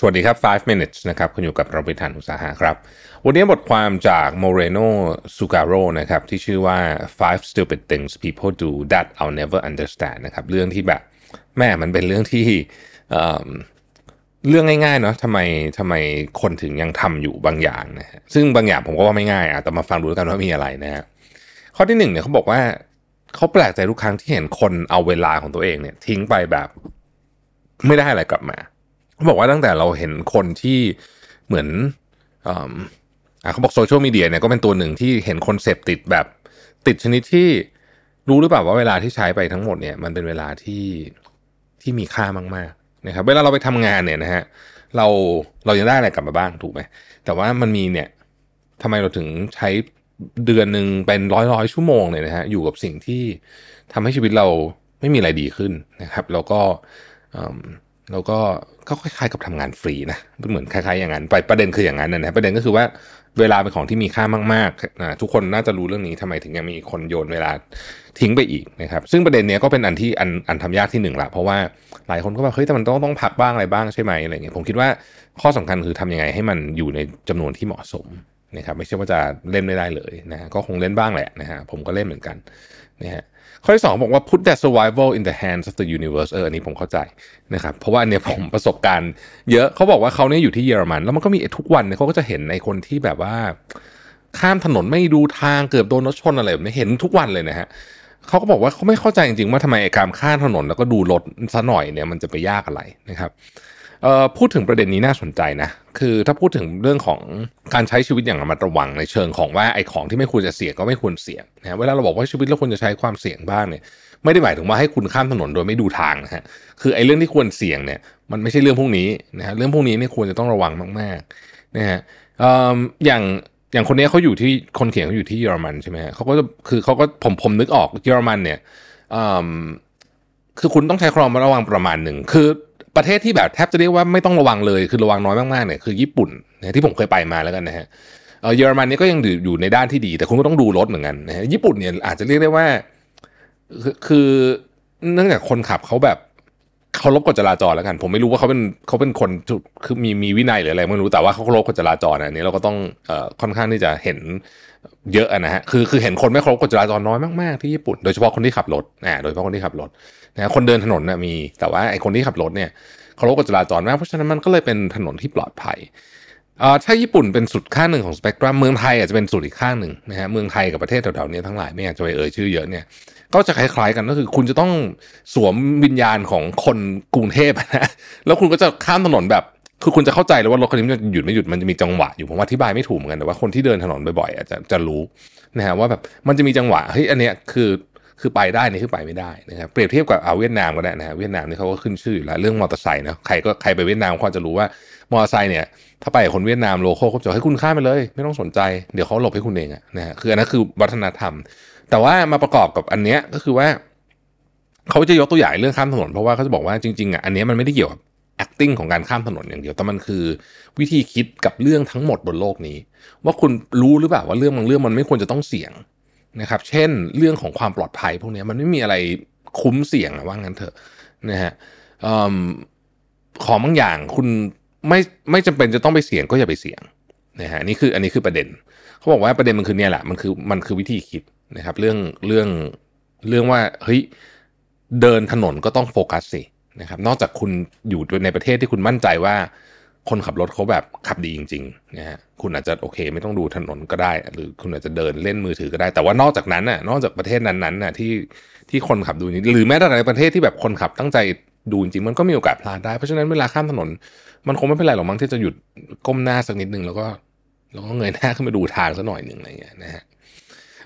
สวัสดีครับ 5 minutes นะครับ คุณอยู่กับรวิศ หาญอุตสาหะครับ วันนี้บทความจาก Moreno Sugaro นะครับ ที่ชื่อว่า five stupid things people do that I'll never understand นะครับ เรื่องที่แบบแม่มันเป็นเรื่องที่เเรื่องง่ายๆเนาะทำไมทำไมคนถึงยังทำอยู่บางอย่างนะฮะซึ่งบางอย่างผมก็ว่าไม่ง่ายอะแต่มาฟังดูแล้วกันว่ามีอะไรนะฮะข้อที่หนึ่งเนี่ยเขาบอกว่าเขาแปลกใจทุกครั้งที่เห็นคนเอาเวลาของตัวเองเนี่ย ทิ้งไปแบบ ไม่ได้อะไรกลับมา เขาบอกว่าตั้งแต่เราเห็นคนที่เหมือนเอิ่มอะเขาบอกโซเชียลมีเดียเนี่ยก็เป็นตัวหนึ่งที่เห็นคนเสพติดแบบติดชนิดที่รู้หรือเปล่าว่าเวลาที่ใช้ไปทั้งหมดเนี่ยมันเป็นเวลาที่ที่มีค่ามากๆนะครับ เวลาเราไปทำงานเนี่ยนะฮะเราเรายังได้อะไรกลับมาบ้างถูกไหมแต่ว่ามันมีเนี่ยทำไมเราถึงใช้เดือนหนึ่งเป็นร้อยร้อยชั่วโมงเนี่ยนะฮะอยู่กับสิ่งที่ทำให้ชีวิตเราไม่มีอะไรดีขึ้นนะครับ แล้วก็ แล้วก็ก็คล้ายๆกับทำงานฟรีนะเหมือนคล้ายๆอย่างนั้นไปประเด็นคืออย่างนั้นนะประเด็นก็คือว่าเวลาเป็นของที่มีค่ามากๆนะทุกคนน่าจะรู้เรื่องนี้ทำไมถึงยังมีคนโยนเวลาทิ้งไปอีกนะครับ ซึ่งประเด็นนี้ก็เป็นอันที่อันอันทำยากที่หนึ่งละเพราะว่าหลายคนก็บอกเฮ้ยแต่มันต้องต้องพักบ้างอะไรบ้างใช่ไหมอะไรเงี้ยผมคิดว่าข้อสำคัญคือทำยังไงให้มันอยู่ในจำนวนที่เหมาะสมนะครับ ไม่ใช่ว่าจะเล่นไม่ได้เลยนะฮะก็คงเล่นบ้างแหละนะฮะผมก็เล่นเหมือนกันนะฮะ ข้อที่สองบอกว่า put that survival in the hands of the universe เอออันนี้ผมเข้าใจนะครับเพราะว่าอันเนี้ยผมประสบการณ์ เยอะเขาบอกว่าเขาเนี่ยอยู่ที่เยอรมัน แล้วมันก็มีทุกวันเนี่ยเขาก็จะเห็นในคนที่แบบว่า ข้ามถนนไม่ดูทางเกือบโดนรถชนอะไรแบบนี้เห็นทุกวันเลยนะฮะเขาก็บอกว่าเขาไม่เข้าใจจริงๆว่าทำไมไอ้การข้ามถนนแล้วก็ดูรถซะหน่อยเนี่ยมันจะไปยากอะไรนะครับ พูดถึงประเด็นนี้น่าสนใจนะคือถ้าพูดถึงเรื่องของการใช้ชีวิตอย่างระมัดระวังในเชิงของว่าไอ้ของที่ไม่ควรจะเสี่ยงก็ไม่ควรเสี่ยงนะเวลาเราบอกว่าชีวิตเราควรจะใช้ความเสี่ยงบ้างเนี่ยไม่ได้หมายถึงว่าให้คุณข้ามถนนโดยไม่ดูทางนะฮะคือไอ้เรื่องที่ควรเสี่ยงเนี่ยมันไม่ใช่เรื่องพวกนี้นะฮะเรื่องพวกนี้เนี่ยควรจะต้องระวังมากๆนะฮะเอ่ออย่างอย่างคนนี้เขาอยู่ที่คนเขียนเขาอยู่ที่เยอรมันใช่ไหมฮะเขาก็จะคือเขาก็ผมผมนึกออกเยอรมันเนี่ยเอ่อคือคุณต้องใช้ความระวังประมาณหนึ่งคือ ประเทศที่แบบแทบจะเรียกว่าไม่ต้องระวังเลยคือระวังน้อยมากๆเนี่ยคือญี่ปุ่นนะที่ผมเคยไปมาแล้วกันนะฮะเยอรมันนี่ก็ยังอยู่ในด้านที่ดี แต่คุณก็ต้องดูรถเหมือนกันนะฮะญี่ปุ่นเนี่ยอาจจะเรียกได้ว่า คือเนื่องจากคนขับเขาแบบ เขารบกฎจราจรแล้วกัน ผมไม่รู้ว่าเขาเป็นเขาเป็นคนคือมีมีวินัยหรืออะไรไม่รู้แต่ว่าเขาเคารพกฎจราจรอันนี้เราก็ต้องเอ่อค่อนข้างที่จะเห็นเยอะนะฮะคือคือเห็นคนไม่เคารพกฎจราจรน้อยมากๆที่ญี่ปุ่นโดยเฉพาะคนที่ขับรถอ่าโดยเฉพาะคนที่ขับรถนะคนเดินถนนนะมี แต่ว่าไอ้คนที่ขับรถเนี่ยเคารพกฎจราจรมากเพราะฉะนั้นมันก็เลยเป็นถนนที่ปลอดภัยอ่อถ้าญี่ปุ่นเป็นสุดข้างหนึ่งของสเปกตรัมเมืองไทยอาจจะเป็นสุดอีกข้างหนึ่งนะฮะเมืองไทยกับประเทศแถวๆนี้ทั้งหลายไม่อยากจะไปเอ่ยชื่อเยอะเนี่ย ก็จะคล้ายๆกันก็คือคุณจะต้องสวมวิญญาณของคนกรุงเทพนะแล้วคุณก็จะข้ามถนนแบบ คือคุณจะเข้าใจเลยว่ารถคันนี้มันจะหยุดไม่หยุดมันจะมีจังหวะอยู่ผมว่าอธิบายไม่ถูกเหมือนกันแต่ว่าคนที่เดินถนนบ่อยๆอาจจะจะรู้นะฮะว่าแบบมันจะมีจังหวะเฮ้ยอันเนี้ยคือคือไปได้นี่คือไปไม่ได้นะครับเปรียบเทียบกับเอาเวียดนามก็ได้นะฮะเวียดนามนี่เขาก็ขึ้นชื่ออยู่แล้วเรื่องมอเตอร์ไซค์นะใครก็ใครไปเวียดนามเขาจะรู้ว่ามอเตอร์ไซค์เนี่ยถ้าไปคนเวียดนามโลโก้เขาจะให้คุณข้ามไปเลย ไม่ต้องสนใจเดี๋ยวเขาหลบให้คุณเองอะนะฮะคืออันนั้นคือวัฒนธรรม แต่ว่ามาประกอบกับอันเนี้ยก็คือว่าเขาจะยกตัวอย่างเรื่องข้ามถนนเพราะว่าเขาจะบอกว่าจริงๆอะอันเนี้ยมันไม่ได้เกี่ยวกับ acting ของการข้ามถนนอย่างเดียว แต่มันคือวิธีคิดกับเรื่องทั้งหมดบนโลกนี้ ว่าคุณรู้หรือเปล่าว่าเรื่องบางเรื่องมันไม่ควรจะต้องเสี่ยงนะครับ เช่นเรื่องของความปลอดภัยพวกนี้มันไม่มีอะไรคุ้มเสี่ยงอะว่างั้นเถอะนะฮะของบางอย่างคุณไม่ไม่จำเป็นจะต้องไปเสี่ยงก็อย่าไปเสี่ยงนะฮะนี่คืออันนี้คือประเด็น เขาบอกว่าประเด็นมันคือเนี่ยแหละมันคือมันคือวิธีคิด นะครับเรื่องเรื่องเรื่องว่าเฮ้ยเดินถนนก็ต้องโฟกัสสินะครับนอกจากคุณอยู่ในประเทศที่คุณมั่นใจว่า คนขับรถเขาแบบขับดีจริงๆนะฮะคุณอาจจะโอเค ไม่ต้องดูถนนก็ได้ หรือคุณอาจจะเดินเล่นมือถือก็ได้ แต่ว่านอกจากนั้นน่ะนอกจากประเทศนั้นๆน่ะที่ที่คนขับดูนี้หรือแม้แต่ในประเทศที่แบบคนขับตั้งใจดูจริงมันก็มีโอกาสพลาดได้เพราะฉะนั้นเวลาข้ามถนน มันคงไม่เป็นไรหรอกมั้งที่จะหยุดก้มหน้าสักนิดนึงแล้วก็แล้วก็เงยหน้าขึ้นมาดูทางสักหน่อยหนึ่งอะไรเงี้ยนะฮะ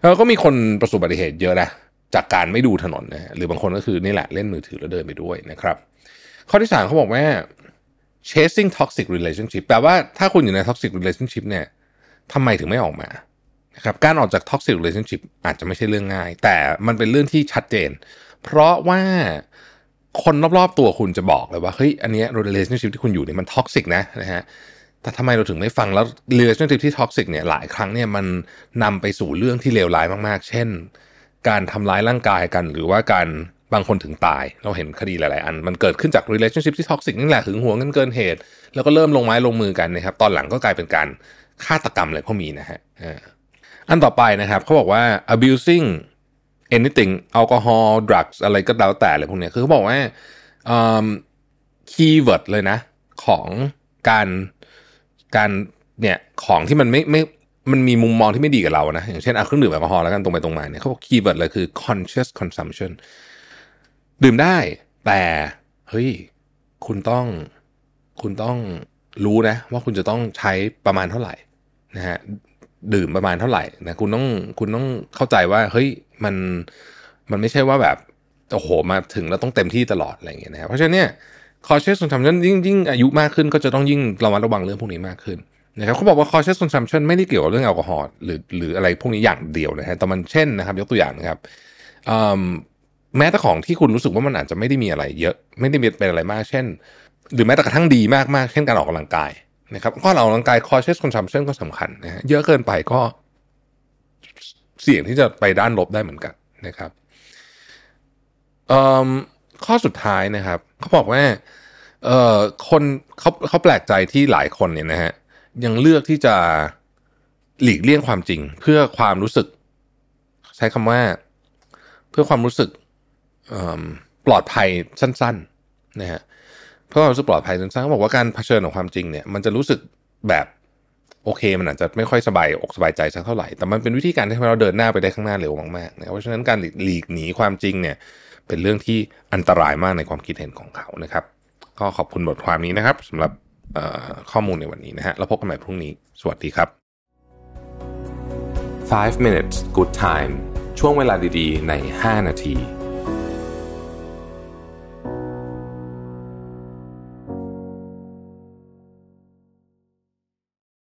แล้วก็มีคนประสบอุบัติเหตุเยอะนะจากการไม่ดูถนนนะฮะหรือบางคนก็คือนี่แหละเล่นมือถือแล้วเดินไปด้วยนะครับ ข้อที่สามเขาบอกว่า chasing toxic relationship แปลว่าถ้าคุณอยู่ใน toxic relationship เนี่ยทำไมถึงไม่ออกมานะครับการออกจาก toxic relationship อาจจะไม่ใช่เรื่องง่าย แต่มันเป็นเรื่องที่ชัดเจน เพราะว่าคนรอบๆตัวคุณจะบอกเลยว่าเฮ้ยอันนี้ relationship ที่คุณอยู่เนี่ยมัน toxic นะนะฮะ แต่ทำไมเราถึงไม่ฟังแล้ว relationship ที่ toxic เนี่ยหลายครั้งเนี่ยมันนำไปสู่เรื่องที่เลวร้ายมากๆ เช่น การทำร้ายร่างกายกัน หรือว่าการบางคนถึงตาย เราเห็นคดีหลายๆ อัน มันเกิดขึ้นจาก relationship ที่ toxic นี่แหละถึงหวเงินเกินเหตุ แล้วก็เริ่มลงไม้ลงมือกันนะครับ ตอนหลังก็กลายเป็นการฆาตกรรมอะไรก็มีนะฮะอันต่อไปนะครับเขาบอกว่า abusing anything แอลกอฮอล์ drugs อะไรก็แล้วแต่อะไรพวกนี้คือเขาบอกว่า keyword เลยนะ ของการ การเนี่ยของที่มันไม่ไม่มันมีมุมมองที่ไม่ดีกับเรานะ อย่างเช่นเอาเครื่องดื่มแอลกอฮอล์แล้วกันตรงไปตรงมาเนี่ยเขาบอก keyword เลยคือ conscious consumption ดื่มได้ แต่เฮ้ยคุณต้องคุณต้องรู้นะ ว่าคุณจะต้องใช้ประมาณเท่าไหร่นะฮะดื่มประมาณเท่าไหร่นะคุณต้องคุณต้องเข้าใจว่าเฮ้ยมันมันไม่ใช่ว่าแบบโอ้โหมาถึงแล้วต้องเต็มที่ตลอดอะไรอย่างเงี้ยนะครับเพราะฉะนั้นเนี่ย คอเชส consumption ยิ่งยิ่งอายุมากขึ้นก็จะต้องยิ่งระมัดระวังเรื่องพวกนี้มากขึ้นนะครับเขาบอกว่า cautious consumption ไม่ได้เกี่ยวกับเรื่องแอลกอฮอล์หรือหรืออะไรพวกนี้อย่างเดียวนะฮะแต่มันเช่นนะครับ ยกตัวอย่างนะครับแม้แต่ของที่คุณรู้สึกว่ามันอาจจะไม่ได้มีอะไรเยอะ ไม่ได้เป็นอะไรมาก เช่น หรือแม้แต่กระทั่งดีมากๆ เช่นการออกกำลังกายนะครับก็ออกกำลังกาย cautious consumption ก็สำคัญนะฮะเยอะเกินไปก็เสี่ยงที่จะไปด้านลบได้เหมือนกันนะครับ ข้อสุดท้ายนะครับเขาบอกว่าเอ่อคนเขาเขาแปลกใจที่หลายคนเนี่ยนะฮะยังเลือกที่จะหลีกเลี่ยงความจริง เพื่อความรู้สึก ใช้คำว่า เพื่อความรู้สึกปลอดภัยสั้นๆนะฮะเพื่อความรู้สึกปลอดภัยสั้นๆเขาบอกว่าการเผชิญกับความจริงเนี่ย มันจะรู้สึกแบบโอเค มันอาจจะไม่ค่อยสบายอกสบายใจสักเท่าไหร่ แต่มันเป็นวิธีการที่ทำให้เราเดินหน้าไปได้ข้างหน้าเร็วมากๆนะเพราะฉะนั้นการหลีกหนีความจริงเนี่ย เป็นเรื่องที่อันตรายมากในความคิดเห็นของเขานะครับ ก็ขอบคุณบทความนี้นะครับสำหรับข้อมูลในวันนี้นะฮะแล้วพบกันใหม่พรุ่งนี้ สวัสดีครับ 5 minutes good time ช่วงเวลาดีๆ ใน 5 นาที